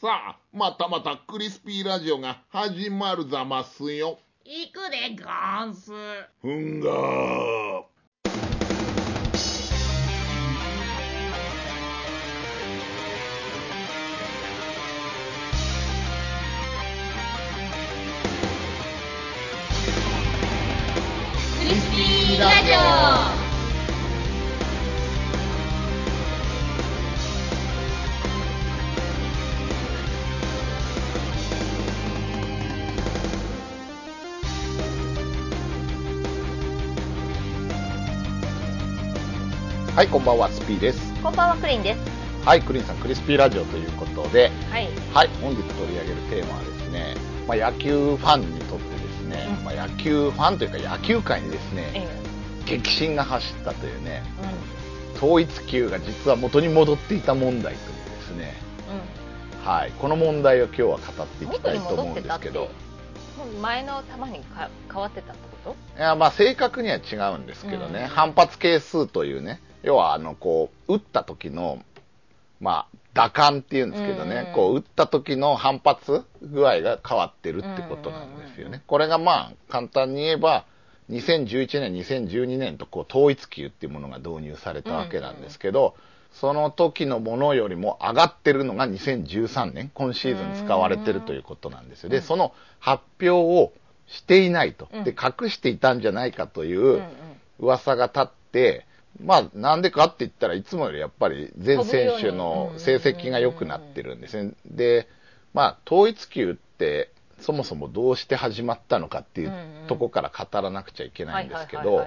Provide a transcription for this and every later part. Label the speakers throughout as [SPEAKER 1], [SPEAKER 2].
[SPEAKER 1] さあ、またまたクリスピーラジオが始まるざますよ。
[SPEAKER 2] 行くでゴンス。
[SPEAKER 1] ふんがー。
[SPEAKER 2] クリスピーラジオ。
[SPEAKER 1] はい、こんばんは、スピーです。
[SPEAKER 3] こんばんは、クリンです。
[SPEAKER 1] はい、クリンさん、クリスピーラジオということで、
[SPEAKER 3] はい。
[SPEAKER 1] はい、本日取り上げるテーマはですね、まあ、野球ファンにとってですね、
[SPEAKER 3] うん
[SPEAKER 1] まあ、野球ファンというか野球界にです
[SPEAKER 3] え
[SPEAKER 1] ね、
[SPEAKER 3] え
[SPEAKER 1] 激震が走ったというね、
[SPEAKER 3] う
[SPEAKER 1] 統一球が実は元に戻っていた問題というですね、
[SPEAKER 3] ん。
[SPEAKER 1] はい、この問題を今日は語ってい
[SPEAKER 3] うん。
[SPEAKER 1] きたいと思うんですけど、
[SPEAKER 3] 前の球にか変わってたってこ
[SPEAKER 1] いやまあ正確には違うんですけどね、
[SPEAKER 3] うん
[SPEAKER 1] 反発係数というね、要はあのこう打った時の、まあ、打感っていうんですけどね、
[SPEAKER 3] うん
[SPEAKER 1] こう打った時の反発具合が変わってるってことなんですよね。これがまあ簡単に言えば、2011年、2012年とこう統一球っていうものが導入されたわけなんですけど、その時のものよりも上がってるのが2013年、今シーズン使われてるということなんですよ。で、
[SPEAKER 3] うん
[SPEAKER 1] その発表をしていないと。
[SPEAKER 3] うん
[SPEAKER 1] で、隠していたんじゃないかとい
[SPEAKER 3] と。うんう。
[SPEAKER 1] うん噂が立って、まあ、なんでかって言ったらいつもよりやっぱり全選手の成績が良くなってるんですね。で、まあ、統一球ってそもそもどうして始まったのかっていう
[SPEAKER 3] うんうん
[SPEAKER 1] とこから語らなくちゃいけないんですけど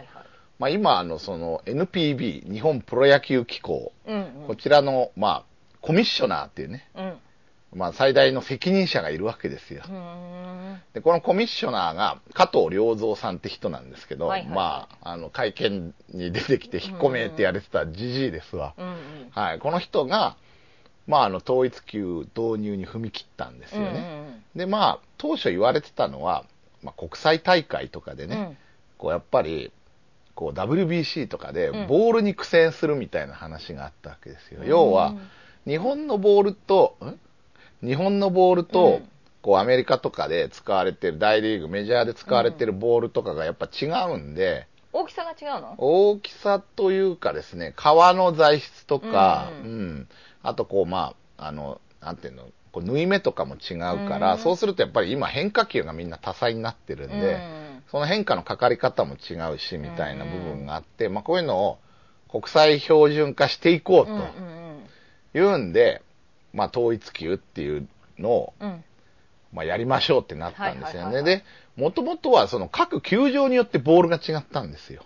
[SPEAKER 1] まあ今、あの、その NPB、日本プロ野球機構、
[SPEAKER 3] はいうん
[SPEAKER 1] こちらの、まあ、コミッショナーっていうね、
[SPEAKER 3] うん。うん。
[SPEAKER 1] まあ最大の責任者がいるわけですよ。で、このコミッショナーが加藤良三さんって人なんですけど、
[SPEAKER 3] はいはいはい
[SPEAKER 1] まあ、あの、会見に出てきて引っ込めってやれてたじじいですわ。
[SPEAKER 3] うんうん。
[SPEAKER 1] はい。この人が、まあ、あの、統一級導入に踏み切ったんですよね。
[SPEAKER 3] ね。
[SPEAKER 1] で、まあ、当初言われてたのは、まあ、国際大会とかでね、
[SPEAKER 3] うん
[SPEAKER 1] こう、やっぱり、こう、WBC とかで
[SPEAKER 3] うん、
[SPEAKER 1] ボールに苦戦するみたいな話があったわけですよ。要は、日本のボールと、ん？日本のボールと、
[SPEAKER 3] うん
[SPEAKER 1] こうアメリカとかで使われてる大リーグ、メジャーで使われてるボールとかがやっぱ違うんで、
[SPEAKER 3] 大きさが違うの？
[SPEAKER 1] 大きさというかですね、皮の材質とか、う
[SPEAKER 3] うん。ん。
[SPEAKER 1] あとこうまあ、あの、なんていうの、こう縫い目とかも違うから、
[SPEAKER 3] うん。
[SPEAKER 1] そうするとやっぱり今変化球がみんな多彩になってるんで、
[SPEAKER 3] うん。
[SPEAKER 1] その変化のかかり方も違うし、みたいな部分があって、まあこういうのを国際標準化していこう
[SPEAKER 3] うんうん
[SPEAKER 1] というんで、まあ統一球っていうのを、
[SPEAKER 3] うん。うん。
[SPEAKER 1] まあやりましょうってなったんですよね。で、もともとはその各球場によってボールが違ったんですよ。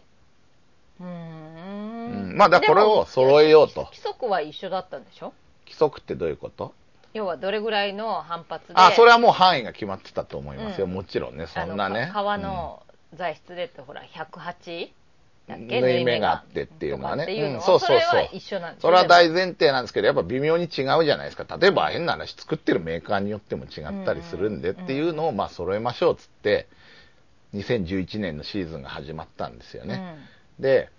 [SPEAKER 3] う
[SPEAKER 1] ん
[SPEAKER 3] ん。
[SPEAKER 1] まあだからこれを揃えようと
[SPEAKER 3] 規則は一緒だったんでしょ？
[SPEAKER 1] 規則ってどういうこと？
[SPEAKER 3] 要はどれぐらいの反発で。
[SPEAKER 1] あ、それはもう範囲が決まってたと思いますよ。
[SPEAKER 3] うん
[SPEAKER 1] もちろんね、そんなね。
[SPEAKER 3] か革の材質でってほら、108だっけ
[SPEAKER 1] 縫い目があってっていうのはね
[SPEAKER 3] う
[SPEAKER 1] んそうそうそう
[SPEAKER 3] それは一緒なんです
[SPEAKER 1] それは大
[SPEAKER 3] で
[SPEAKER 1] 前提なんですけど、やっぱ微妙に違うじゃないですか。例えば変な話、作ってるメーカーによっても違ったりするんでっていうのをまあ揃えましょうっつって、2011年のシーズンが始まったんですよ
[SPEAKER 3] も
[SPEAKER 1] ね。で、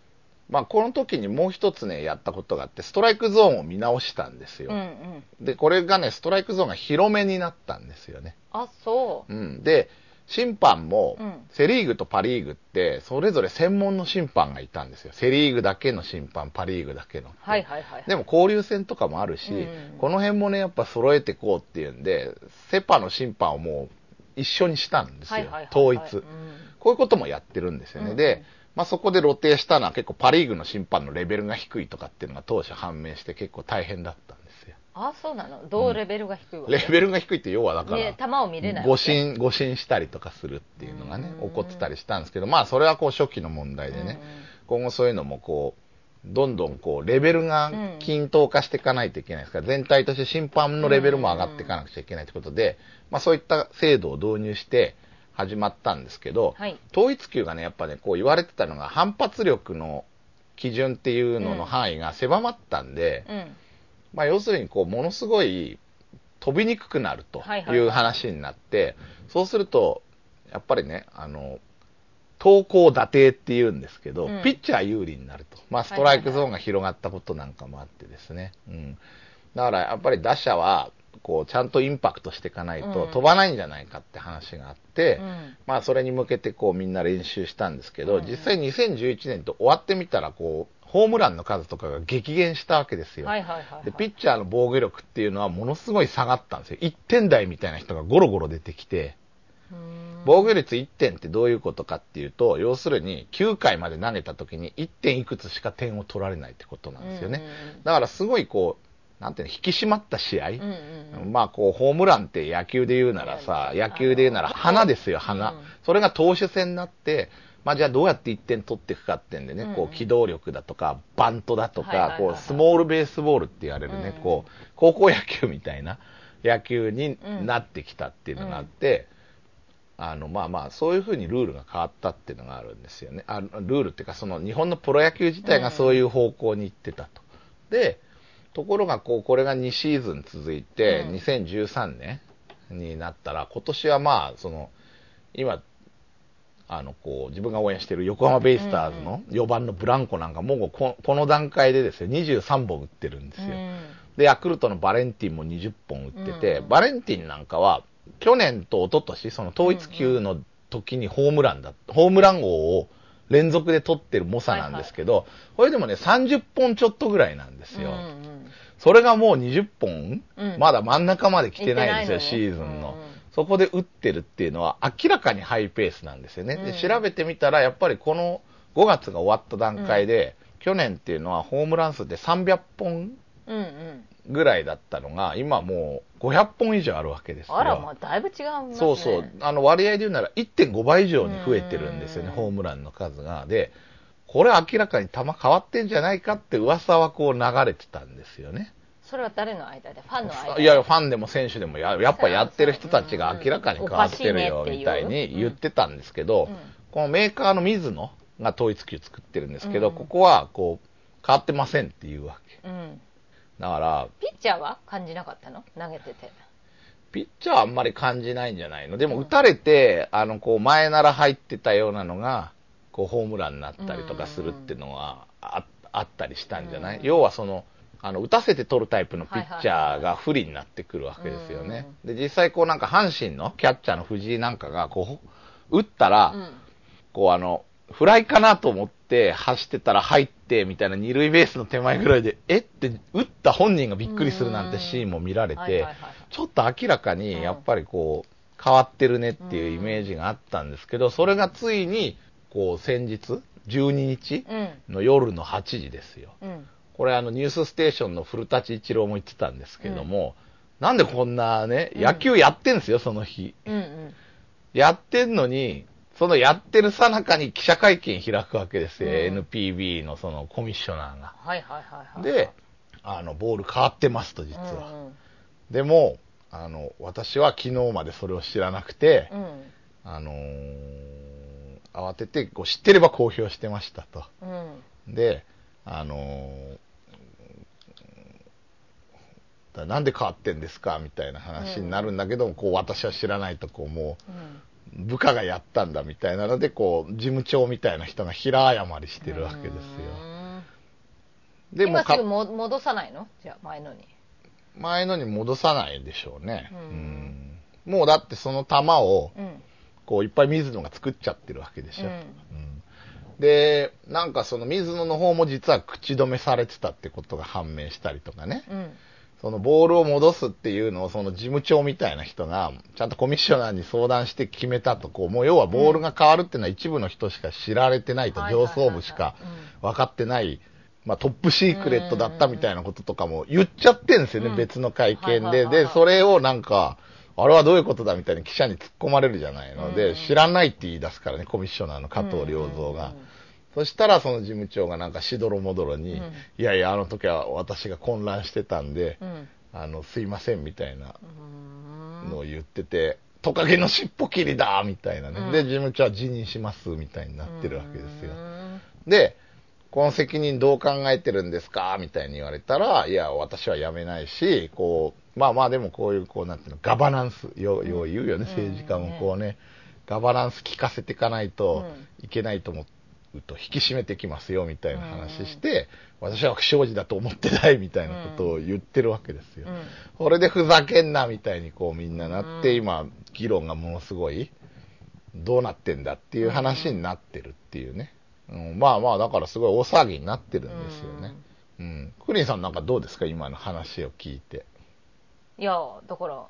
[SPEAKER 1] まあこの時にもう一つね、やったことがあって、ストライクゾーンを見直したんですよ。
[SPEAKER 3] うんうんうん。
[SPEAKER 1] で、これがね、ストライクゾーンが広めになったんですよね。
[SPEAKER 3] あ、そう。
[SPEAKER 1] うん。で、審判も
[SPEAKER 3] うん、
[SPEAKER 1] セリーグとパリーグって、それぞれ専門の審判がいたんですよ。セリーグだけの審判、パリーグだけの。
[SPEAKER 3] はいはいはい。
[SPEAKER 1] でも交流戦とかもあるし、
[SPEAKER 3] うん
[SPEAKER 1] この辺もね、やっぱ揃えていこうっていうんで、セパの審判をもう一緒にしたんですよ。
[SPEAKER 3] はいはいはいはい
[SPEAKER 1] 統一、
[SPEAKER 3] うん
[SPEAKER 1] こういうこともやってるんですよね。
[SPEAKER 3] うん
[SPEAKER 1] で、まあ、そこで露呈したのは結構パリーグの審判のレベルが低いとかっていうのが当初判明して結構大変だった。
[SPEAKER 3] あ、そうなの？どうレベルが低いわけ？
[SPEAKER 1] レベルが低いって要はだから、
[SPEAKER 3] ね球を見れない
[SPEAKER 1] 誤審、誤審したりとかするっていうのがね、
[SPEAKER 3] うん。
[SPEAKER 1] 起こってたりしたんですけど、まあそれはこう初期の問題でね、今後そういうのもこう、どんどんこう、レベルが均等化していかないといけないですから、全体として審判のレベルも上がっていかなくちゃいけないということで、まあそういった制度を導入して始まったんですけど、
[SPEAKER 3] はい。
[SPEAKER 1] 統一級がね、やっぱね、こう言われてたのが反発力の基準っていうのの範囲が狭まったんで、
[SPEAKER 3] うん。うん。
[SPEAKER 1] まあ、要するにこうものすごい飛びにくくなると
[SPEAKER 3] はいはいはい
[SPEAKER 1] いう話になって、そうすると、やっぱりね、あの、投稿打定って言うんですけど、
[SPEAKER 3] うん
[SPEAKER 1] ピッチャー有利になると。まあ、ストライクゾーンが広がったことなんかもあってですね。うん。だから、やっぱり打者は、こう、ちゃんとインパクトしていかないと
[SPEAKER 3] うん
[SPEAKER 1] 飛ばないんじゃないかって話があって、
[SPEAKER 3] うん
[SPEAKER 1] まあそれに向けてこうみんな練習したんですけど、
[SPEAKER 3] うん
[SPEAKER 1] 実際2011年と終わってみたらこう、ホームランの数とかが激減したわけですよ。
[SPEAKER 3] はいはいはいはい
[SPEAKER 1] で、ピッチャーの防御力っていうのはものすごい下がったんですよ。1点台みたいな人がゴロゴロ出てきて、防御率1点ってどういうことかっていうと、要するに9回まで投げた時に1点いくつしか点を取られないってことなんですよね。だからすごいこう、なんていうの、引き締まった試合。
[SPEAKER 3] うんうんうん
[SPEAKER 1] まあこう、ホームランって野球で言うならさ、野球で言うなら花ですよ、花。
[SPEAKER 3] うん
[SPEAKER 1] それが投手戦になって、まあじゃあどうやって1点取っていくかってんでね、
[SPEAKER 3] うん
[SPEAKER 1] こう機動力だとか、バントだとか、こう、スモールベースボールって言われるね、
[SPEAKER 3] うん
[SPEAKER 1] こう、高校野球みたいな野球になってきたっていうのがあって、あの、まあまあ、そういうふうにルールが変わったっていうのがあるんですよね。あルールっていうか、その日本のプロ野球自体がそういう方向に行ってたと。で、ところがこう、これが2シーズン続いて、
[SPEAKER 3] うん。
[SPEAKER 1] 2013年になったら、今年はまあ、その、今、あの、こう、自分が応援している横浜ベイスターズの4番のブランコなんかもうここの段階でですよ、23本打ってるんですよ。
[SPEAKER 3] うん。
[SPEAKER 1] で、ヤクルトのバレンティンも20本打ってて、
[SPEAKER 3] うん。
[SPEAKER 1] バレンティンなんかは、去年と一昨年その統一級の時にホームランだ、ホームラン王を連続で取ってる猛者なんですけど、これでもね、30本ちょっとぐらいなんですよ。それがもう20本、
[SPEAKER 3] うん。
[SPEAKER 1] まだ真ん中まで来てないんですよ、シーズンの。
[SPEAKER 3] うんうん
[SPEAKER 1] そこで打ってるっていうのは明らかにハイペースなんですよね。で、
[SPEAKER 3] うん
[SPEAKER 1] 調べてみたら、やっぱりこの5月が終わった段階で、去年っていうのはホームラン数で300本
[SPEAKER 3] うんうん
[SPEAKER 1] ぐらいだったのが、今もう500本以上あるわけですよ。
[SPEAKER 3] あらまあだいぶ違いますね
[SPEAKER 1] そうそう。あの割合で言うなら1.5倍以上に増えてるんですよね、
[SPEAKER 3] うん
[SPEAKER 1] ホームランの数が。で、これ明らかに球変わってんじゃないかって噂はこう流れてたんですよね。
[SPEAKER 3] それは誰の間で？ファンの間？で
[SPEAKER 1] いや、ファンでも選手でもや、やっぱやってる人たちが明らかに変わってるよ、
[SPEAKER 3] うん
[SPEAKER 1] みたいに言ってたんですけど、
[SPEAKER 3] うん。
[SPEAKER 1] このメーカーの水野が統一球作ってるんですけど、
[SPEAKER 3] うん。
[SPEAKER 1] ここはこう、変わってませんっていうわけ。
[SPEAKER 3] うん。
[SPEAKER 1] だから、
[SPEAKER 3] ピッチャーは感じなかったの？投げてて。
[SPEAKER 1] ピッチャーはあんまり感じないんじゃないの？でも打たれて、あの、こう、前なら入ってたようなのが、こう、ホームランになったりとかするっていうのはああったりしたんじゃない、
[SPEAKER 3] うん。
[SPEAKER 1] 要はその、あの、打たせて取るタイプのピッチャーが不利になってくるわけですよね。で、実際こうなんか阪神のキャッチャーの藤井なんかが、こう、打ったら、
[SPEAKER 3] うん。
[SPEAKER 1] こうあの、フライかなと思って走ってたら入ってみたいな二塁ベースの手前ぐらいで、えって打った本人がびっくりするなんてシーンも見られてちょっと明らかにやっぱりこう変わってるねっていうイメージがあったんですけど、それがついにこう先日、12日
[SPEAKER 3] うん。
[SPEAKER 1] の夜の8時ですよ。
[SPEAKER 3] うん
[SPEAKER 1] これあのニュースステーションの古舘一郎も言ってたんですけども、なんでこんなね、
[SPEAKER 3] うん
[SPEAKER 1] 野球やってんですよ、その日。
[SPEAKER 3] うんうん
[SPEAKER 1] やってんのに、そのやってるさなかに記者会見開くわけですよ、
[SPEAKER 3] うん
[SPEAKER 1] NPB のそのコミッショナーが。
[SPEAKER 3] はいはいはいはい
[SPEAKER 1] で、あの、ボール変わってますと、実
[SPEAKER 3] うん
[SPEAKER 1] は。でも、あの、私は昨日までそれを知らなくて、
[SPEAKER 3] うん
[SPEAKER 1] あのー慌ててこう知ってれば公表してましたと。
[SPEAKER 3] うん
[SPEAKER 1] で、あのーだなんで変わってんですか？みたいな話になるんだけど、こう私は知らないとこうも
[SPEAKER 3] うん。
[SPEAKER 1] う部下がやったんだみたいなのでこう事務長みたいな人が平謝りしてるわけですよ。
[SPEAKER 3] うん。
[SPEAKER 1] でもか
[SPEAKER 3] 今すぐも戻さないの？じゃあ前のに。
[SPEAKER 1] 前のに戻さないでしょうね、
[SPEAKER 3] うん。
[SPEAKER 1] うん。もうだってその球を
[SPEAKER 3] うん。
[SPEAKER 1] こういっぱい水野が作っちゃってるわけでしょ、
[SPEAKER 3] うん。
[SPEAKER 1] うん。でなんかその水野の方も実は口止めされてたってことが判明したりとかね、
[SPEAKER 3] うん
[SPEAKER 1] そのボールを戻すっていうのをその事務長みたいな人がちゃんとコミッショナーに相談して決めたとこうもう要はボールが変わるっていうのは一部の人しか知られてないと、上層部しか分かってない、まあ、トップシークレットだったみたいなこととかも言っちゃってんですよね、
[SPEAKER 3] うん。
[SPEAKER 1] 別の会見で。
[SPEAKER 3] はい
[SPEAKER 1] でそれをなんかあれはどういうことだみたいに記者に突っ込まれるじゃないの。で、
[SPEAKER 3] うん。
[SPEAKER 1] 知らないって言い出すからねコミッショナーの加藤良三が。そしたらその事務長がなんかしどろもどろに、
[SPEAKER 3] うん。
[SPEAKER 1] いやいや、あの時は私が混乱してたんで、
[SPEAKER 3] うん。うん
[SPEAKER 1] あの、すいませんみたいな
[SPEAKER 3] うん
[SPEAKER 1] のを言ってて、トカゲの尻尾切りだみたいなね。
[SPEAKER 3] うん。
[SPEAKER 1] で、事務長は辞任しますみたいになってるわけですよ。
[SPEAKER 3] う。ん。
[SPEAKER 1] で、この責任どう考えてるんですか？みたいに言われたら、いや、私は辞めないし、こう、まあまあでもこういう、こうなんていうの、ガバナンス、よよう言うよね、
[SPEAKER 3] うん。
[SPEAKER 1] 政治家もこうね、ガバナンス聞かせていかないといけないと思っうと引き締めてきますよみたいな話して、私は不祥事だと思ってないみたいなことを言ってるわけですよ。
[SPEAKER 3] うん
[SPEAKER 1] これでふざけんなみたいにこうみんななって、
[SPEAKER 3] うん
[SPEAKER 1] 今、議論がものすごい、どうなってんだっていう話になってるっていうね。うん、まあまあ、だからすごい大騒ぎになってるんですよね。うん。クリンさんなんかどうですか？今の話を聞いて。
[SPEAKER 3] いやだから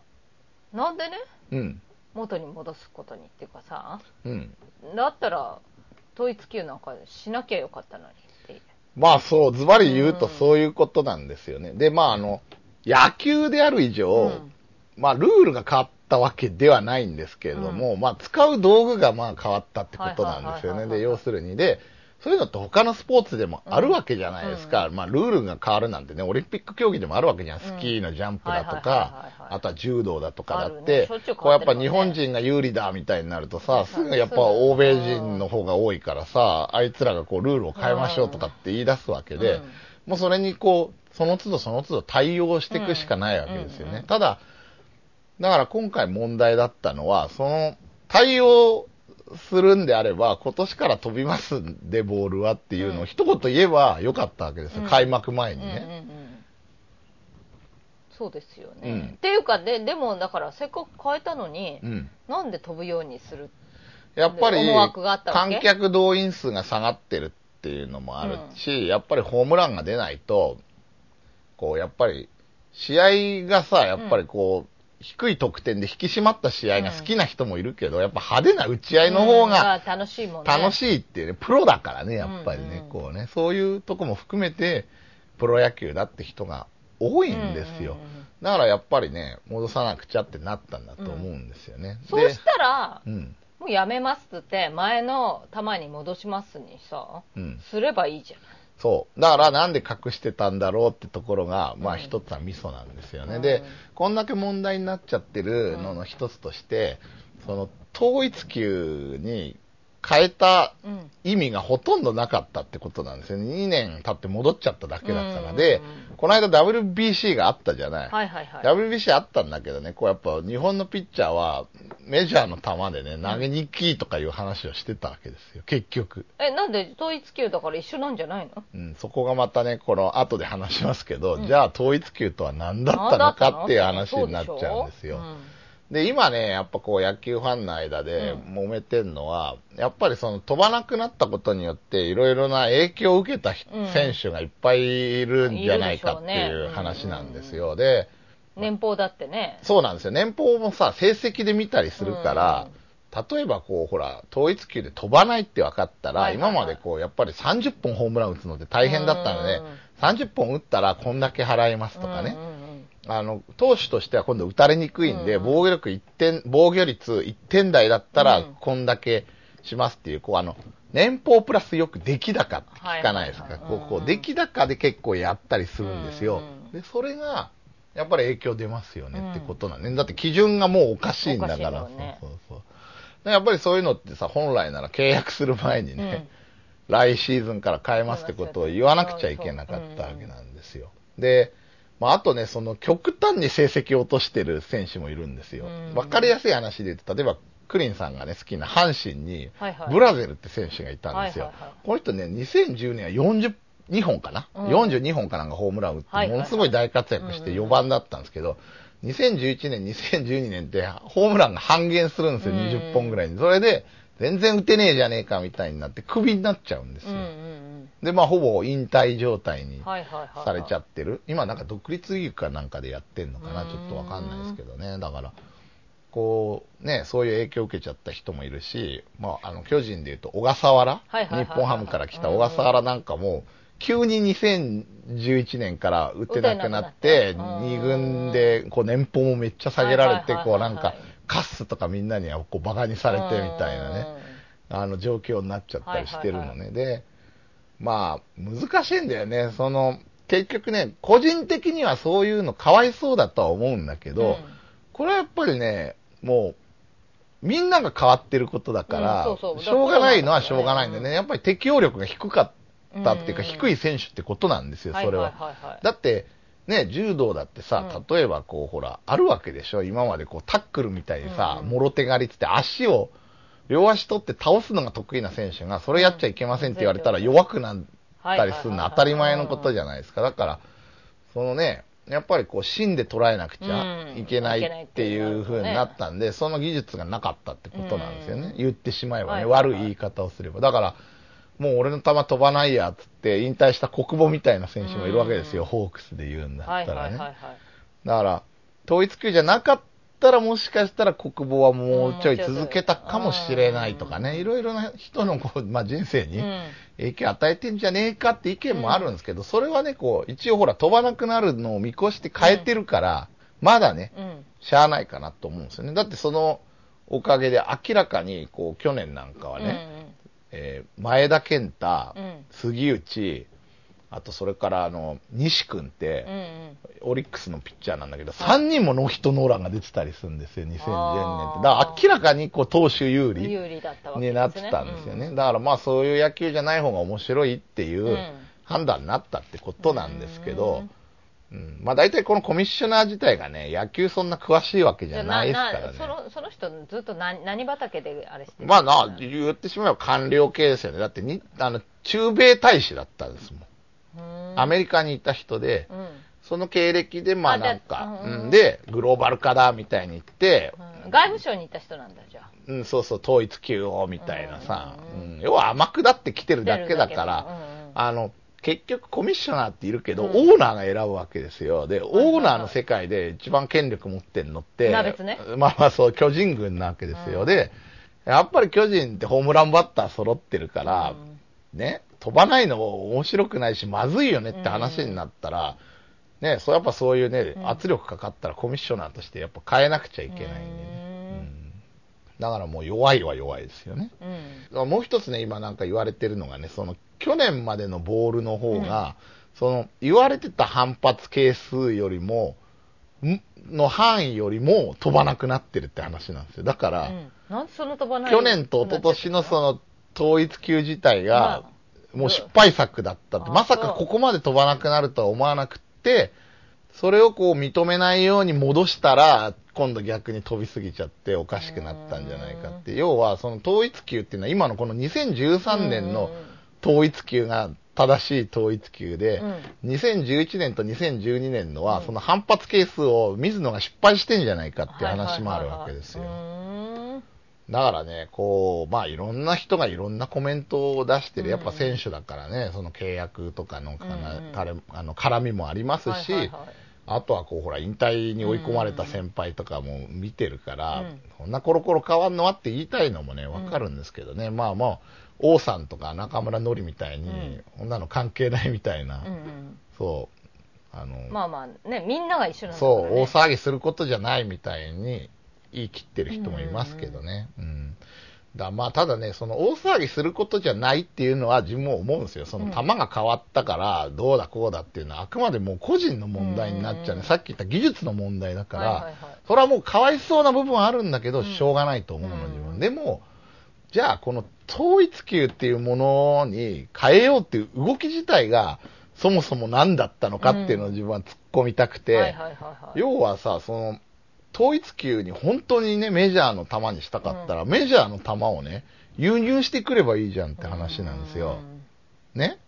[SPEAKER 3] なんでね？
[SPEAKER 1] うん。
[SPEAKER 3] 元に戻すことにっていうかさ
[SPEAKER 1] うん。
[SPEAKER 3] だったら統一級なんかしなきゃよかったのにって
[SPEAKER 1] まあそう、ズバリ言うとそういうことなんですよね。で、まああの、野球である以上、
[SPEAKER 3] うん
[SPEAKER 1] まあルールが変わったわけではないんですけれども、まあ使う道具がまあ変わったってことなんですよね。で、要するに、で、そういうのって他のスポーツでもあるわけじゃないですか。まあルールが変わるなんてね、オリンピック競技でもあるわけじゃん。スキーのジャンプだとかあとは柔道だとかだって、こうやっぱ日本人が有利だみたいになるとさ、すぐやっぱ欧米人の方が多いからさ、あいつらがこうルールを変えましょうとかって言い出すわけで、
[SPEAKER 3] うん。
[SPEAKER 1] もうそれにこう、その都度その都度対応していくしかないわけですよね。ただ、だから今回問題だったのは、その対応するんであれば、今年から飛びますんで、ボールはっていうのを一言言えばよかったわけですよ。
[SPEAKER 3] うん。
[SPEAKER 1] 開幕前にね。
[SPEAKER 3] うんそうですよね、
[SPEAKER 1] うん。
[SPEAKER 3] っていうかででもだからせっかく変えたのに、
[SPEAKER 1] うん。
[SPEAKER 3] なんで飛ぶようにする？
[SPEAKER 1] やっぱり観客動員数が下がってるっていうのもあるし、やっぱりホームランが出ないと、こう、やっぱり、試合がさ、やっぱりこう、低い得点で引き締まった試合が好きな人もいるけど、やっぱ派手な打ち合いの方が
[SPEAKER 3] うん。楽しいもんね。
[SPEAKER 1] 楽しいっていうね、プロだからね、やっぱりね、
[SPEAKER 3] うんうん。
[SPEAKER 1] こうね、そういうとこも含めて、プロ野球だって人が多いんですよ。だからやっぱりね、戻さなくちゃってなったんだと思うんですよね。
[SPEAKER 3] そうしたら
[SPEAKER 1] でうん、
[SPEAKER 3] もうやめますって前の球に戻しますにさ
[SPEAKER 1] うん。
[SPEAKER 3] すればいいじゃ
[SPEAKER 1] そう。だからなんで隠してたんだろうってところが、まあ
[SPEAKER 3] うん
[SPEAKER 1] 一つはミソなんですよね。
[SPEAKER 3] うん
[SPEAKER 1] で、こんだけ問題になっちゃってるのの一つとして、その統一球に変えた意味がほとんどなかったってことなんですよね。2年経って戻っちゃっただけだから。
[SPEAKER 3] うん
[SPEAKER 1] で、この間 WBC があったじゃない。
[SPEAKER 3] はいはいはい
[SPEAKER 1] WBC あったんだけどね、こうやっぱ日本のピッチャーはメジャーの球でね、投げにくいとかいう話をしてたわけですよ、結局。
[SPEAKER 3] えなんで統一球だから一緒なんじゃないの？
[SPEAKER 1] うん、そこがまたね、この後で話しますけど、
[SPEAKER 3] うん
[SPEAKER 1] じゃあ統一球とは何だったのかっていう話になっちゃうんですよ。で、今ね、やっぱこう野球ファンの間で
[SPEAKER 3] うん。
[SPEAKER 1] 揉めてんのは、やっぱりその飛ばなくなったことによっていろいろな影響を受けた人
[SPEAKER 3] うん。
[SPEAKER 1] 選手がいっぱいいるんじゃないかってい
[SPEAKER 3] うね
[SPEAKER 1] う話なんですよ。で、
[SPEAKER 3] 年俸だってね。
[SPEAKER 1] そうなんですよ。年俸もさ、成績で見たりするから、例えばこう、ほら、統一球で飛ばないって分かったら、
[SPEAKER 3] はいはいはい。
[SPEAKER 1] 今までこう、やっぱり30本ホームラン打つのって大変だったので
[SPEAKER 3] うん、
[SPEAKER 1] 30本打ったらこんだけ払いますとかね。
[SPEAKER 3] うんうんうん
[SPEAKER 1] あの、投手としては今度打たれにくいんで、
[SPEAKER 3] うん
[SPEAKER 1] 防御力1点、防御率1点台だったら
[SPEAKER 3] うん
[SPEAKER 1] こんだけしますっていう、こうあの、年俸プラスよく出来高って聞かないですか？こう、こう、
[SPEAKER 3] うん
[SPEAKER 1] 出来高で結構やったりするんですよ。
[SPEAKER 3] うん
[SPEAKER 1] で、それが、やっぱり影響出ますよねってことなんね。だって基準がもうおかしいんだから。
[SPEAKER 3] ね
[SPEAKER 1] そうそうそう。でやっぱりそういうのってさ、本来なら契約する前にね、来シーズンから変えますってことを言わなくちゃいけなかったわけなんですよ。で、まあ、あとね、その極端に成績を落としてる選手もいるんですよ
[SPEAKER 3] うん。
[SPEAKER 1] わかりやすい話で言うと、例えば、クリンさんがね、好きな阪神にブラゼルって選手がいたんですよ。この人ね、2010年は42本かな、
[SPEAKER 3] うん
[SPEAKER 1] ?42 本かなんかホームラン打って、ものすごい大活躍して
[SPEAKER 3] うんうん
[SPEAKER 1] 4番だったんですけど、2011年、2012年ってホームランが半減するんですよ、
[SPEAKER 3] うん
[SPEAKER 1] 20本ぐらいに。それで、全然打てねえじゃねえかみたいになって、クビになっちゃうんですよ。
[SPEAKER 3] うんうんうん。
[SPEAKER 1] で、まあ、ほぼ引退状態に
[SPEAKER 3] はいはいはいはい。
[SPEAKER 1] されちゃってる。今なんか独立リーグかなんかでやってんのかな
[SPEAKER 3] うん
[SPEAKER 1] ちょっとわかんないですけどね。だから、こう、ね、そういう影響を受けちゃった人もいるし、まあ、あの、巨人で言うと小笠原、
[SPEAKER 3] はいはいはいはい
[SPEAKER 1] 日本ハムから来た小笠原なんかも、急に2011年から打てなくなって、
[SPEAKER 3] 打てなくなって。
[SPEAKER 1] 2軍で、こう、年俸もめっちゃ下げられて、
[SPEAKER 3] はいはいはいはい。
[SPEAKER 1] こう、なんか、カスとかみんなにはこう、バカにされてみたいなね。あの状況になっちゃったりしてるのね。
[SPEAKER 3] はいはい
[SPEAKER 1] で、まあ、難しいんだよね。その、結局ね、個人的にはそういうのかわいそうだとは思うんだけど、
[SPEAKER 3] うん
[SPEAKER 1] これはやっぱりね、もう、みんなが変わってることだから、
[SPEAKER 3] うんそうそう
[SPEAKER 1] しょうがないのはしょうがないんでね、やっぱり適応力が低かったっていうか、
[SPEAKER 3] うん
[SPEAKER 1] 低い選手ってことなんですよ、それは。
[SPEAKER 3] いはいはいはい
[SPEAKER 1] だって、ね、柔道だってさ
[SPEAKER 3] うん、
[SPEAKER 1] 例えばこう、ほら、あるわけでしょ？今までこう、タックルみたいにさ、
[SPEAKER 3] うん。
[SPEAKER 1] もろ手狩りっつって足を、両足取って倒すのが得意な選手が、それやっちゃいけませんって言われたら弱くなったりするのは当たり前のことじゃないですか。だから、そのね、やっぱりこう芯で捉えなくちゃいけないっていう風になったんで、その技術がなかったってことなんですよね。言ってしまえばね、悪い言い方をすれば。だから、もう俺の球飛ばないやっつって引退した国母みたいな選手もいるわけですよ、
[SPEAKER 3] うん
[SPEAKER 1] ホークスで言うんだったらね。だから、統一球じゃなかったらもしかしたら国母はもうちょい続けたかもしれないとかね、いろいろな人のこう、まあ、人生に
[SPEAKER 3] うん
[SPEAKER 1] 影響を与えてんじゃねえかって意見もあるんですけど、それはね、こう、一応ほら飛ばなくなるのを見越して変えてるから、まだね、
[SPEAKER 3] うん。
[SPEAKER 1] しゃあないかなと思うんですよね。だってそのおかげで明らかに、こう、去年なんかはね、えー前田健太、
[SPEAKER 3] うん
[SPEAKER 1] 杉内、あとそれからあの、西君って、
[SPEAKER 3] うん。うんうん。
[SPEAKER 1] オリックスのピッチャーなんだけど、3人もノーヒットノーランが出てたりするんですよ、2010年って。だから明らかにこう投手有利。になってたんですよね。だからまあそういう野球じゃない方が面白いっていううん判断になったってことなんですけど、うん。まあ大体このコミッショナー自体がね、野球そんな詳しいわけじゃないですからね。
[SPEAKER 3] そのその人ずっと何何畑であれしてる
[SPEAKER 1] まあな、言ってしまえば官僚系ですよね。だってに、あの、中米大使だったんですもん。
[SPEAKER 3] うん。
[SPEAKER 1] アメリカにいた人で、
[SPEAKER 3] うん。
[SPEAKER 1] その経歴で、まあなんか、
[SPEAKER 3] うん
[SPEAKER 1] うん。で、グローバル化だみたいに言って、
[SPEAKER 3] うん。外務省にいた人なんだじゃあ。
[SPEAKER 1] うん、そうそう、統一級をみたいなさ、
[SPEAKER 3] う
[SPEAKER 1] うん要は天下って来てるだけだから、あの、結局コミッショナーっているけど、
[SPEAKER 3] うん。
[SPEAKER 1] オーナーが選ぶわけですよ。で、オーナーの世界で一番権力持ってるのって、
[SPEAKER 3] ナベツね。
[SPEAKER 1] まあまあそう、巨人軍なわけですよ。
[SPEAKER 3] うん。
[SPEAKER 1] で、やっぱり巨人ってホームランバッター揃ってるから、ね、飛ばないの面白くないし、まずいよねって話になったら、ね、そうやっぱそういうね、
[SPEAKER 3] うん。
[SPEAKER 1] 圧力かかったらコミッショナーとしてやっぱ変えなくちゃいけないんでね。
[SPEAKER 3] うん。
[SPEAKER 1] うん。だからもう弱いは弱いですよね。
[SPEAKER 3] うん。
[SPEAKER 1] もう一つね、今なんか言われてるのがね、その去年までのボールの方が、その言われてた反発係数よりも、ん？の範囲よりも飛ばなくなってるって話なんですよ。だから、
[SPEAKER 3] うん。なんでその飛ばない
[SPEAKER 1] 去年と一昨年のその統一球自体が、もう失敗作だったって、
[SPEAKER 3] あ
[SPEAKER 1] まさかここまで飛ばなくなるとは思わなくって、それをこう認めないように戻したら、今度逆に飛びすぎちゃっておかしくなったんじゃないかって。要は、その統一球っていうのは今のこの2013年の統一球が正しい統一球で、2011年と2012年のは、その反発係数を水野が失敗してんじゃないかっていう話もあるわけですよ。
[SPEAKER 3] よ
[SPEAKER 1] だからね、こう、まあいろんな人がいろんなコメントを出してる、やっぱ選手だからね、その契約とかのかな、
[SPEAKER 3] うん。
[SPEAKER 1] あの絡みもありますし、あとはこう、ほら、引退に追い込まれた先輩とかも見てるから、
[SPEAKER 3] うん。
[SPEAKER 1] こんなコロコロ変わんのはって言いたいのもね、わかるんですけどね、まあまあ、王さんとか中村のりみたいに、
[SPEAKER 3] うん
[SPEAKER 1] こんなの関係ないみたいな、
[SPEAKER 3] うんうん
[SPEAKER 1] そう、あの、
[SPEAKER 3] まあまあねみんなが一緒なんだか
[SPEAKER 1] そう、大騒ぎすることじゃないみたいに言い切ってる人もいますけどね。うん。だまあ、ただね、その大騒ぎすることじゃないっていうのは自分も思うんですよ。その
[SPEAKER 3] うん
[SPEAKER 1] 球が変わったからどうだこうだっていうのはあくまでもう個人の問題になっちゃうね。
[SPEAKER 3] うん
[SPEAKER 1] さっき言った技術の問題だから、
[SPEAKER 3] はいはいはい
[SPEAKER 1] それはもうかわいそうな部分はあるんだけど、
[SPEAKER 3] うん
[SPEAKER 1] しょうがないと思うの、
[SPEAKER 3] うん
[SPEAKER 1] 自分。でも、じゃあこの統一球っていうものに変えようっていう動き自体がそもそも何だったのかっていうのを自分は突っ込みたくて、要はさ、その、統一球に本当にね、メジャーの球にしたかったら、メジャーの球をね、輸入してくればいいじゃんって話なんですよ。ね？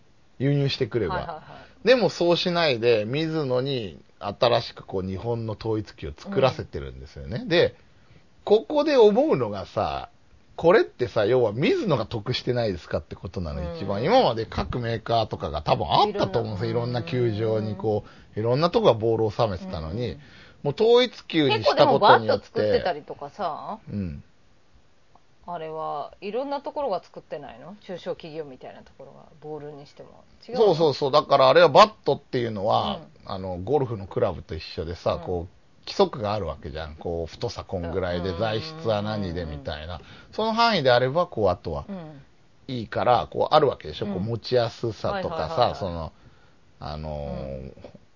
[SPEAKER 1] 輸入してくれば。でもそうしないで、水野に新しくこう日本の統一球を作らせてるんですよね。で、ここで思うのがさ、これってさ、要は水野が得してないですかってことなの、
[SPEAKER 3] うん。
[SPEAKER 1] 一番。今まで各メーカーとかが多分あったと思うんですよ。い
[SPEAKER 3] いろんな
[SPEAKER 1] 球場にこう、いろんなとこがボールを収めてたのに、
[SPEAKER 3] うん。
[SPEAKER 1] もう統一球に
[SPEAKER 3] 結構で
[SPEAKER 1] したこ
[SPEAKER 3] もバット
[SPEAKER 1] とによって、
[SPEAKER 3] 作ってたりとかさ。
[SPEAKER 1] うん。
[SPEAKER 3] あれはいろんなところが作ってないの？中小企業みたいなところがボールにしても。違うの？
[SPEAKER 1] そうそうそう。だからあれはバットっていうのは、あの、ゴルフのクラブと一緒でさ、
[SPEAKER 3] うん。
[SPEAKER 1] こう、規則があるわけじゃん。こう、太さこんぐらいで、
[SPEAKER 3] うん
[SPEAKER 1] 材質は何でみたいな。その範囲であれば、こう、あとは
[SPEAKER 3] うん
[SPEAKER 1] いいから、こう、あるわけでしょ。こう、
[SPEAKER 3] うん
[SPEAKER 1] 持ちやすさとかさ、その、あのー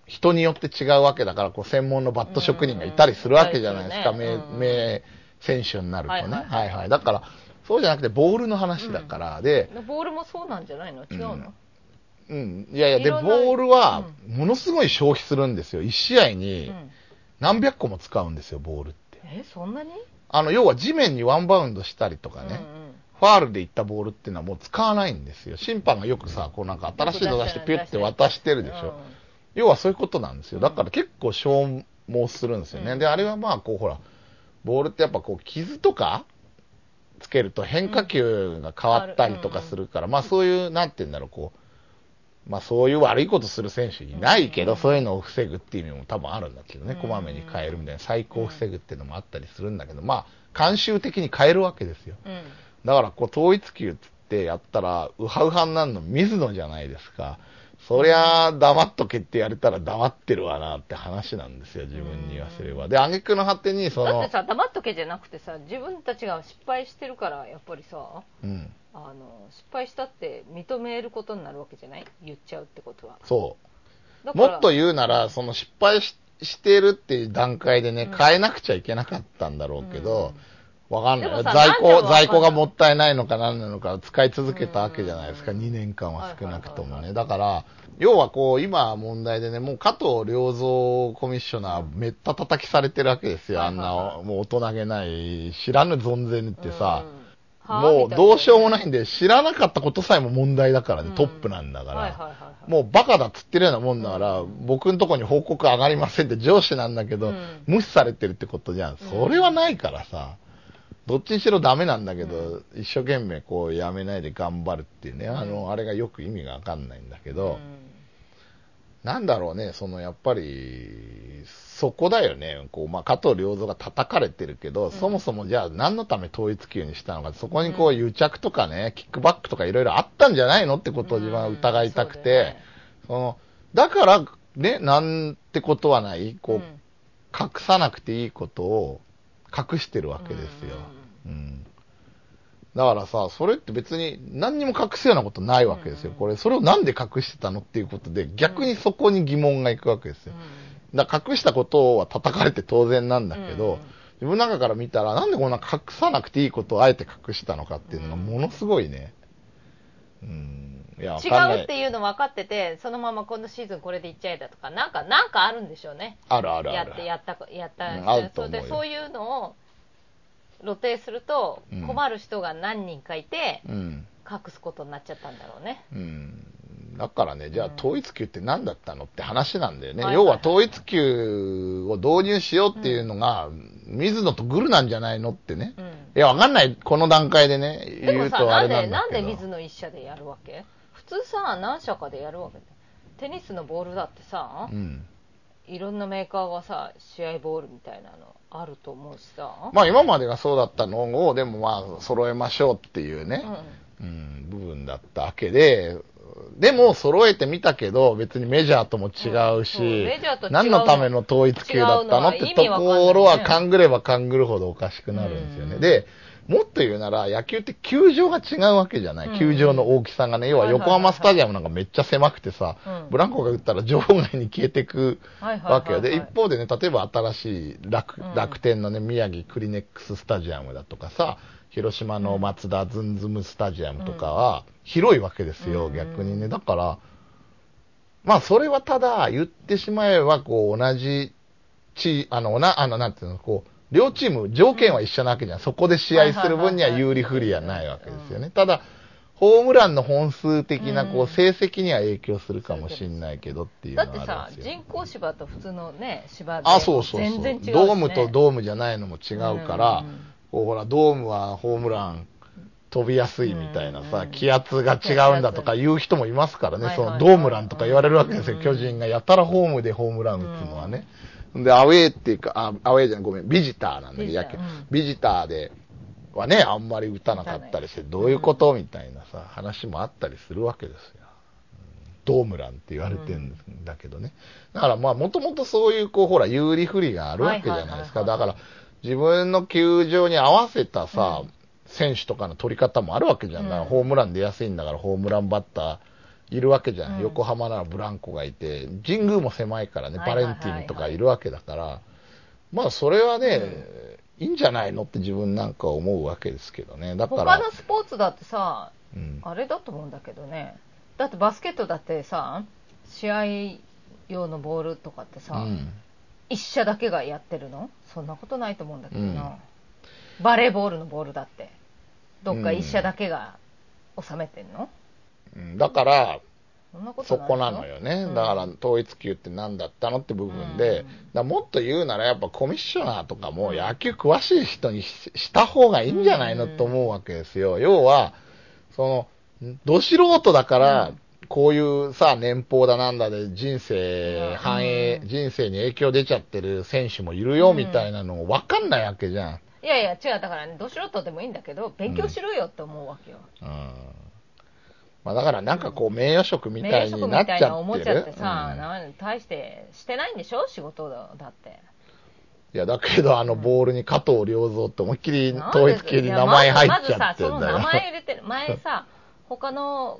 [SPEAKER 1] 人によって違うわけだから、こう、専門のバット職人がいたりするわけじゃないですか。名名選手になるとね。
[SPEAKER 3] はいはい。
[SPEAKER 1] だから、そうじゃなくて、ボールの話だから、で、
[SPEAKER 3] ボールもそうなんじゃないの？違うの、
[SPEAKER 1] うん。いやいや、で、ボールは、ものすごい消費するんですよ。1試合
[SPEAKER 3] う
[SPEAKER 1] に
[SPEAKER 3] ん
[SPEAKER 1] 何百個も使うんですよ、ボールって。
[SPEAKER 3] えそんなに？
[SPEAKER 1] あの、要は地面にワンバウンドしたりとかね、
[SPEAKER 3] うんうん
[SPEAKER 1] ファールでいったボールっていうのはもう使わないんですよ。審判がよくさ、こうなんか新しいの出してピュッて渡してるでしょ。要はそういうことなんですよ。だから結構消耗するんですよね。
[SPEAKER 3] うん
[SPEAKER 1] で、あれはまあこうほら、ボールってやっぱこう傷とかつけると変化球が変わったりとかするから、まあそういう、なんて言うんだろう、こう、まあそういう悪いことする選手いないけど、
[SPEAKER 3] うん
[SPEAKER 1] そういうのを防ぐっていう意味も多分あるんだけどね、
[SPEAKER 3] うん
[SPEAKER 1] こまめに変えるみたいな、最高を防ぐっていうのもあったりするんだけど、まあ慣習的に変えるわけですよ。
[SPEAKER 3] うん
[SPEAKER 1] だからこう統一球ってやったら、ウハウハになるの水野じゃないですか。そりゃあ黙っとけってやれたら黙ってるわなって話なんですよ、自分に言わせれば。で、挙句の果てにその
[SPEAKER 3] だって、さ黙っとけじゃなくてさ自分たちが失敗してるからやっぱりさ
[SPEAKER 1] うん、
[SPEAKER 3] あの失敗したって認めることになるわけじゃない？言っちゃうってことは
[SPEAKER 1] そう。もっと言うなら、その失敗ししてるっていう段階でね
[SPEAKER 3] うん、
[SPEAKER 1] 変えなくちゃいけなかったんだろうけど、わかんないよ。
[SPEAKER 3] でもさ
[SPEAKER 1] 在庫、
[SPEAKER 3] なんでわかんない。
[SPEAKER 1] 在庫がもったいないのか何なのか使い続けたわけじゃないですか、
[SPEAKER 3] うん。
[SPEAKER 1] 2年間は少なくともね。だから、要はこう、今問題でね、もう加藤良三コミッショナーめった叩きされてるわけですよ。あんな、もう大人げない、知らぬ存ぜぬってさ、もうどうしようもないんで、知らなかったことさえも問題だからね、
[SPEAKER 3] うん。
[SPEAKER 1] トップなんだから。もうバカだっつってるようなもんだから、
[SPEAKER 3] うん。
[SPEAKER 1] 僕のとこに報告上がりませんって上司なんだけど、
[SPEAKER 3] うん。
[SPEAKER 1] 無視されてるってことじゃん。それはないからさ、どっちにしろダメなんだけど、
[SPEAKER 3] う
[SPEAKER 1] 一生懸命こうやめないで頑張るっていうね、あ
[SPEAKER 3] う
[SPEAKER 1] の、あれがよく意味がわかんないんだけど、
[SPEAKER 3] うん。
[SPEAKER 1] なんだろうね、そのやっぱり、そこだよね、こう、まあ、加藤良三が叩かれてるけど、
[SPEAKER 3] ん。
[SPEAKER 1] そもそもじゃあ何のため統一球にしたのか、そこにこう癒着とかね、キックバックとかいろいろあったんじゃないのってことを自分は疑いたくて、
[SPEAKER 3] うんそ
[SPEAKER 1] の、だから、ね、なんてことはない、こう、
[SPEAKER 3] うん。
[SPEAKER 1] 隠さなくていいことを隠してるわけですよ。うん。だからさ、それって別に何にも隠すようなことないわけですよ。
[SPEAKER 3] うん
[SPEAKER 1] これ、それをなんで隠してたのっていうことで、逆にそこに疑問がいくわけですよ。だ隠したことは叩かれて当然なんだけど、
[SPEAKER 3] うん
[SPEAKER 1] 自分の中から見たら、なんでこんな隠さなくていいことをあえて隠したのかっていうのがものすごいね。うん。いや、わ
[SPEAKER 3] 違うっていうの分かっててそのまま今度シーズンこれでいっちゃえだとかなんかなんかあるんでしょうね
[SPEAKER 1] あるあるある。
[SPEAKER 3] やってやったやった
[SPEAKER 1] うんあると思う
[SPEAKER 3] そういうのを露呈すると
[SPEAKER 1] うん
[SPEAKER 3] 困る人が何人かいて
[SPEAKER 1] うん。
[SPEAKER 3] 隠すことになっちゃったんだろうね
[SPEAKER 1] うん。だからね、じゃあ
[SPEAKER 3] うん
[SPEAKER 1] 統一球って何だったのって話なんだよね。
[SPEAKER 3] はいはいはい
[SPEAKER 1] 要は統一球を導入しようっていうのが、水野とグルなんじゃないのってね。
[SPEAKER 3] うん
[SPEAKER 1] いや、わかんない。この段階でね、言うとあれなんだけど。
[SPEAKER 3] なんで水の一社でやるわけ？普通さ何社かでやるわけ？テニスのボールだってさ、
[SPEAKER 1] うん。
[SPEAKER 3] いろんなメーカーがさ試合ボールみたいなのあると思うしさ、
[SPEAKER 1] まあ今までがそうだったのを、でもまあ揃えましょうっていうね、
[SPEAKER 3] うん。
[SPEAKER 1] うん、部分だったわけで、でも揃えてみたけど、別にメジャーとも違う
[SPEAKER 3] うん。そう
[SPEAKER 1] し
[SPEAKER 3] メジャーと違う、の
[SPEAKER 1] 何のための統一球だったのってところは勘ぐれば勘ぐるほどおかしくなるんですよね。
[SPEAKER 3] うん。
[SPEAKER 1] で、もっと言うなら、野球って球場が違うわけじゃない。
[SPEAKER 3] うん。
[SPEAKER 1] 球場の大きさがね、要は横浜スタジアムなんかめっちゃ狭くてさ、
[SPEAKER 3] うん。
[SPEAKER 1] ブランコが打ったら場外に消えてくわけよ。で、一方でね、例えば新しい楽,、
[SPEAKER 3] うん。
[SPEAKER 1] 楽天のね、宮城クリネックススタジアムだとかさ、広島の松田ズンズムスタジアムとかは広いわけですよ、
[SPEAKER 3] うん。
[SPEAKER 1] 逆にね。だから、まあそれはただ言ってしまえば、こう同じチあの、な、あの、なんていうの、こう、両チーム条件は一緒なわけじゃん。そこで試合する分には有利不利はないわけですよね。ただ、ホームランの本数的な、こ
[SPEAKER 3] うん
[SPEAKER 1] う、成績には影響するかもしれないけどっていうの
[SPEAKER 3] だ
[SPEAKER 1] は
[SPEAKER 3] ってさ
[SPEAKER 1] あるんですよ。
[SPEAKER 3] 人工芝と普通のね芝で
[SPEAKER 1] あ、そうそうそう。
[SPEAKER 3] 全然違うし、ね、
[SPEAKER 1] ドームとドームじゃないのも違うから、
[SPEAKER 3] うん
[SPEAKER 1] こうほら、ドームはホームラン飛びやすいみたいなさ、
[SPEAKER 3] うん
[SPEAKER 1] 気圧が違うんだとか言う人もいますからね、そ
[SPEAKER 3] はいはい
[SPEAKER 1] のドームランとか言われるわけですよ、
[SPEAKER 3] うん
[SPEAKER 1] 巨人がやたらホームでホームラン打つのはね。で、アウェーっていうか、あアウェーじゃない、ごめん、ビジターなんだけど、
[SPEAKER 3] ビジター
[SPEAKER 1] ではね、あんまり打たなかったりして、どういうことみたいなさ、話もあったりするわけですよ。ドームランって言われてるんだけどね。だからまあ、もともとそういう、こう、ほら、有利不利があるわけじゃないですか。だから、自分の球場に合わせたさ、
[SPEAKER 3] うん
[SPEAKER 1] 選手とかの取り方もあるわけじゃん。だから
[SPEAKER 3] うん
[SPEAKER 1] ホームラン出やすいんだから、ホームランバッターいるわけじゃん。
[SPEAKER 3] うん。
[SPEAKER 1] 横浜ならブランコがいて、神宮も狭いからね、バレンティンとかいるわけだから、まあ、それはね、いいんじゃないのって自分なんか思うわけですけどね。だから、
[SPEAKER 3] 他のスポーツだってさ
[SPEAKER 1] うん、
[SPEAKER 3] あれだと思うんだけどね。だってバスケットだってさ試合用のボールとかってさ、
[SPEAKER 1] うん。
[SPEAKER 3] 一社だけがやってるの？そんなことないと思うんだけどな、バレーボールのボールだって。どっか一社だけが収めてんの、
[SPEAKER 1] うん。だから、
[SPEAKER 3] そ
[SPEAKER 1] そこなのよね。
[SPEAKER 3] うん。
[SPEAKER 1] だから、統一級って何だったのって部分で、
[SPEAKER 3] うん。
[SPEAKER 1] もっと言うならやっぱコミッショナーとかも野球詳しい人にしした方がいいんじゃないの
[SPEAKER 3] うん
[SPEAKER 1] と思うわけですよ。要は、その、ど素人だから、
[SPEAKER 3] うん。
[SPEAKER 1] こういうさ、年俸だなんだで人生
[SPEAKER 3] うん
[SPEAKER 1] 反映、
[SPEAKER 3] うん。
[SPEAKER 1] 人生に影響出ちゃってる選手もいるよみたいなの分かんないわけじゃん。
[SPEAKER 3] いやいや違う。だからねど素人でもいいんだけど勉強しろよって思うわけよ、
[SPEAKER 1] うん。まあだからなんかこう名誉職み
[SPEAKER 3] 名
[SPEAKER 1] たい
[SPEAKER 3] 誉職み
[SPEAKER 1] になっちゃってる。
[SPEAKER 3] たいな思っちゃってさ、
[SPEAKER 1] うん
[SPEAKER 3] なん大してしてないんでしょ仕事だだって
[SPEAKER 1] いや、だけど、あの、ボールに加藤良三って思いっきり統一級に名前入っちゃってん
[SPEAKER 3] いやまずさその
[SPEAKER 1] だよ。
[SPEAKER 3] 名前入れてる前さ他の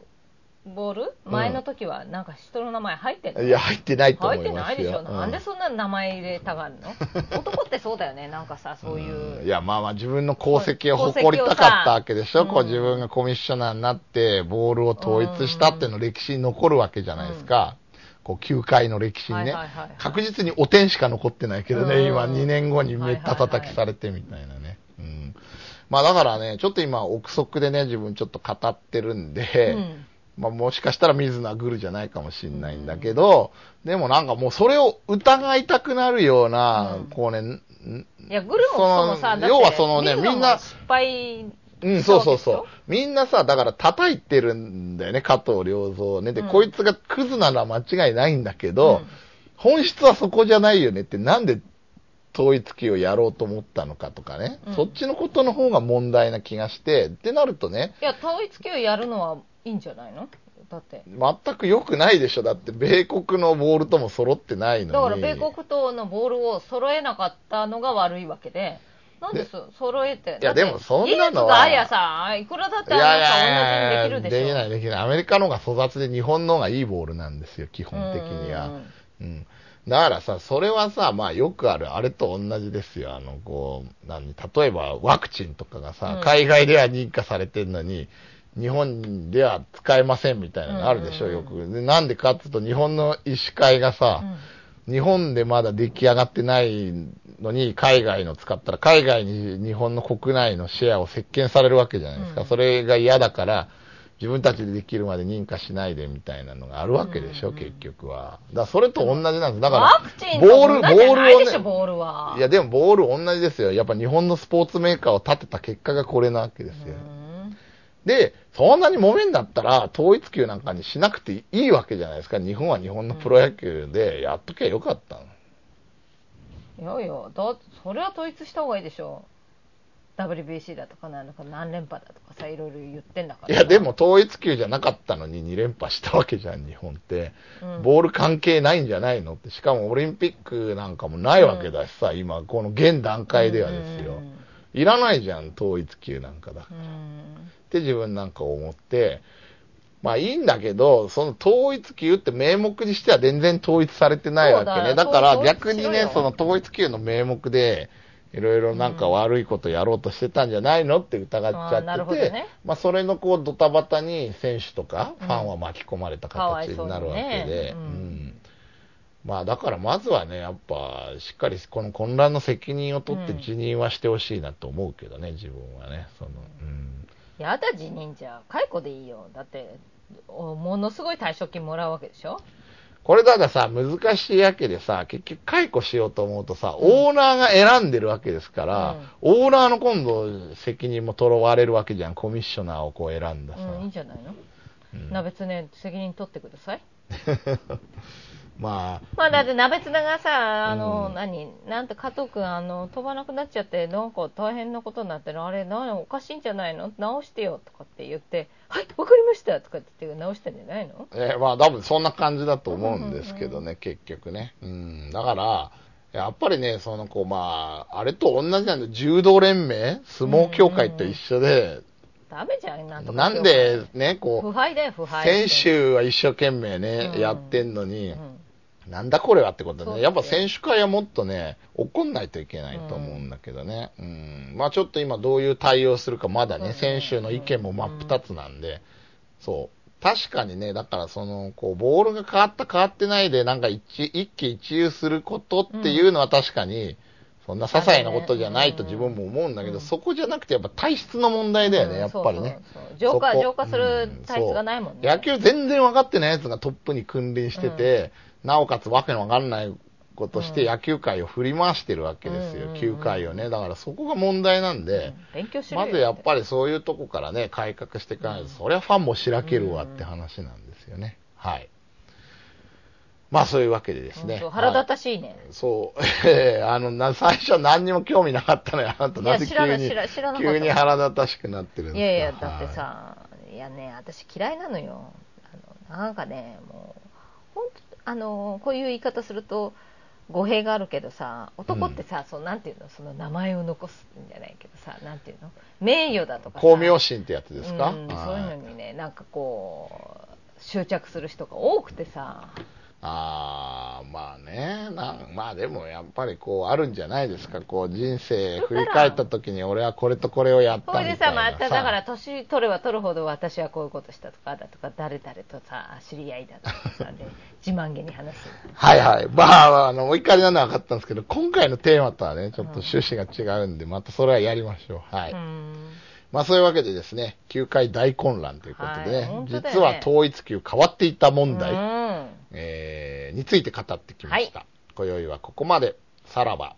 [SPEAKER 3] ボール？前の時はなんか人の名前入ってんの？
[SPEAKER 1] いや、入ってないと
[SPEAKER 3] 入って。ないでしょ、
[SPEAKER 1] う
[SPEAKER 3] なんでそんな名前入れたがるの？男ってそうだよねなんかさそういう、
[SPEAKER 1] ん。いや、まあまあ自分の功績を誇りたかったわけでしょ？こう自分がコミッショナーになって、ボールを統一したっていうの歴史に残るわけじゃないですか。こう、球界の歴史にね。
[SPEAKER 3] はいはいはい。はい
[SPEAKER 1] 確実にお点しか残ってないけどね、
[SPEAKER 3] うん。
[SPEAKER 1] 今2年後にめった叩きされてみたいなね。うん。まあだからね、ちょっと今、憶測でね、自分ちょっと語ってるんで、
[SPEAKER 3] うん
[SPEAKER 1] まあ、もしかしたら水野はグルじゃないかもしれないんだけど、でもなんかもうそれを疑いたくなるような、
[SPEAKER 3] うん。
[SPEAKER 1] こうね、ん
[SPEAKER 3] いやグルもそのさ
[SPEAKER 1] 要はそのねみんな
[SPEAKER 3] 失敗
[SPEAKER 1] うん、そうそうそう。みんなさ、だから叩いてるんだよね、加藤良三ね。で、
[SPEAKER 3] うん。
[SPEAKER 1] こいつがクズなのは間違いないんだけど、
[SPEAKER 3] うん。
[SPEAKER 1] 本質はそこじゃないよねって、なんで統一期をやろうと思ったのかとかね、
[SPEAKER 3] うん。
[SPEAKER 1] そっちのことの方が問題な気がして、ってなるとね、
[SPEAKER 3] いや統一級やるのはいいんじゃないの？だって
[SPEAKER 1] 全く良くないでしょ。だって、米国のボールとも揃ってないのに。
[SPEAKER 3] だから米国とのボールを揃えなかったのが悪いわけでなんでそ揃えて
[SPEAKER 1] いやでもそんなのは
[SPEAKER 3] 技術があさいくらだってあなた同じにできるでしょ？
[SPEAKER 1] できない、できない。アメリカの方が粗雑で日本の方がいいボールなんですよ、基本的には。
[SPEAKER 3] うん
[SPEAKER 1] うん。だからさ、それはさ、まあよくある、あれと同じですよ。あの、こう、何、例えばワクチンとかがさ、
[SPEAKER 3] うん
[SPEAKER 1] 海外では認可されてるのに、日本では使えませんみたいなのあるでしょ、よく。でなんでかっていうと、日本の医師会がさ、日本でまだ出来上がってないのに、海外の使ったら、海外に日本の国内のシェアを席巻されるわけじゃないですか。
[SPEAKER 3] うん
[SPEAKER 1] それが嫌だから、自分たちでできるまで認可しないでみたいなのがあるわけでしょ、
[SPEAKER 3] うんうん
[SPEAKER 1] 結局は。だからそれと同じなんです。だから、
[SPEAKER 3] ワクチンと
[SPEAKER 1] ボール、ボールをね、
[SPEAKER 3] ボールはい
[SPEAKER 1] やでもボール同じですよ。やっぱ日本のスポーツメーカーを立てた結果がこれなわけですよ。
[SPEAKER 3] うん
[SPEAKER 1] で、そんなに揉めんだったら、統一球なんかにしなくていいわけじゃないですか。日本は日本のプロ野球でやっときゃよかったの。
[SPEAKER 3] いやいやだそれは統一した方がいいでしょ WBC だとかなんだか何連覇だとかさいろいろ言ってんだから
[SPEAKER 1] いや、でも統一球じゃなかったのに2連覇したわけじゃん、日本って。
[SPEAKER 3] うん
[SPEAKER 1] ボール関係ないんじゃないのって。しかもオリンピックなんかもないわけだしさ、今、この現段階ではですよ。いらないじゃん、統一球なんかだ。っ
[SPEAKER 3] うんうん
[SPEAKER 1] て自分なんか思って、まあいいんだけど、その統一球って名目にしては全然統一されてないわけね。
[SPEAKER 3] だよ
[SPEAKER 1] だから逆にねその統一球の名目で、いろいろなんか悪いことやろうとしてたんじゃないのって疑っちゃってて、
[SPEAKER 3] るほどね。
[SPEAKER 1] まあそれのこうドタバタに選手とか
[SPEAKER 3] うん。
[SPEAKER 1] ファンは巻き込まれた形になるわけ
[SPEAKER 3] ね
[SPEAKER 1] で、
[SPEAKER 3] うん
[SPEAKER 1] うんまあだからまずはね、やっぱしっかりこの混乱の責任を取って
[SPEAKER 3] うん
[SPEAKER 1] 辞任はしてほしいなと思うけどね、自分はね。そのうん
[SPEAKER 3] やだ辞任じゃ解雇でいいよ。だっておものすごい退職金もらうわけでしょ？
[SPEAKER 1] これだからさ、難しいわけでさ、結局解雇しようと思うとさ、オーナーが選んでるわけですから、オーナーの今度責任も取われるわけじゃん、コミッショナーをこう選んださ。
[SPEAKER 3] うんいいんじゃないの、
[SPEAKER 1] うん。
[SPEAKER 3] なべつね責任取ってください
[SPEAKER 1] まあ、
[SPEAKER 3] まあだって鍋つながさ、あの、
[SPEAKER 1] うん
[SPEAKER 3] 何、なんて加藤君、あの、飛ばなくなっちゃって、なんか大変なことになってる、あれ、なおかしいんじゃないの？直してよとかって言って、はい、わかりましたとかって言って直してんじゃないの？
[SPEAKER 1] えーまあ多分そんな感じだと思うんですけどね、結局ね。うん。だから、やっぱりね、そのこう、まあ、あれと同じなんで、柔道連盟、相撲協会と一緒で、
[SPEAKER 3] ダメじゃん、なんとか。
[SPEAKER 1] なんで、ね、こ
[SPEAKER 3] 腐
[SPEAKER 1] う。選手は一生懸命ね、
[SPEAKER 3] うん。
[SPEAKER 1] やってんのに、
[SPEAKER 3] うん
[SPEAKER 1] なんだこれはってことでね、やっぱ選手会はもっとね、怒んないといけないと思うんだけどね。うん。まあちょっと今どういう対応するかまだね、選手の意見も真っ二つなんで、そう。確かにね、だからその、こう、ボールが変わった変わってないで、なんか一一喜一憂することっていうのは確かに、そんな些細なことじゃないと自分も思うんだけど、
[SPEAKER 3] うん
[SPEAKER 1] そこじゃなくてやっぱ体質の問題だよね、やっぱりね。
[SPEAKER 3] そうそうそう。浄化浄化する体質がないもんね。
[SPEAKER 1] 野球全然分かってないやつがトップに君臨してて、なおかつわけのわかんないことして
[SPEAKER 3] うん。
[SPEAKER 1] 野球界を振り回してるわけですよ、球界をね。だからそこが問題なんで、まずやっぱりそういうとこからね、改革していかないと、そりゃファンもしらけるわって話なんですよね。はい。まあそういうわけでですね。
[SPEAKER 3] 腹立
[SPEAKER 1] はい
[SPEAKER 3] たしいね、
[SPEAKER 1] そう、えーあのな、最初は何にも興味なかったのよ、あなた、なぜ急に急に腹立たしくなってるん
[SPEAKER 3] い
[SPEAKER 1] ですか？
[SPEAKER 3] やいやだってさ、い、やね私嫌いなのよ。あのなんかねもう本当あのこういう言い方すると語弊があるけどさ男ってさ、そうなんていうの？その名前を残すんじゃないけどさなんていうの？名誉だとかさ。
[SPEAKER 1] 光明心ってやつですか、
[SPEAKER 3] うん、そう
[SPEAKER 1] はい
[SPEAKER 3] いうのにねなんかこう執着する人が多くてさ
[SPEAKER 1] ああ、まあね、なんまあでもやっぱりこうあるんじゃないですか、こう人生振り返った時に俺はこれとこれをやったみたいな。
[SPEAKER 3] まただから年取れば取るほど私はこういうことしたとかだとか誰々とさ知り合いだとかさで自慢げに話す。
[SPEAKER 1] はいはい。まあ、あの、お怒りなのは分かったんですけど、今回のテーマとはね、ちょっと趣旨が違うんで、またそれはやりましょう。はい。
[SPEAKER 3] うん
[SPEAKER 1] まあそういうわけでですね、球界大混乱ということでね、
[SPEAKER 3] はいね
[SPEAKER 1] 実は統一球変わっていった問題、
[SPEAKER 3] うん
[SPEAKER 1] えーについて語ってきました。今宵はここまで。さらば。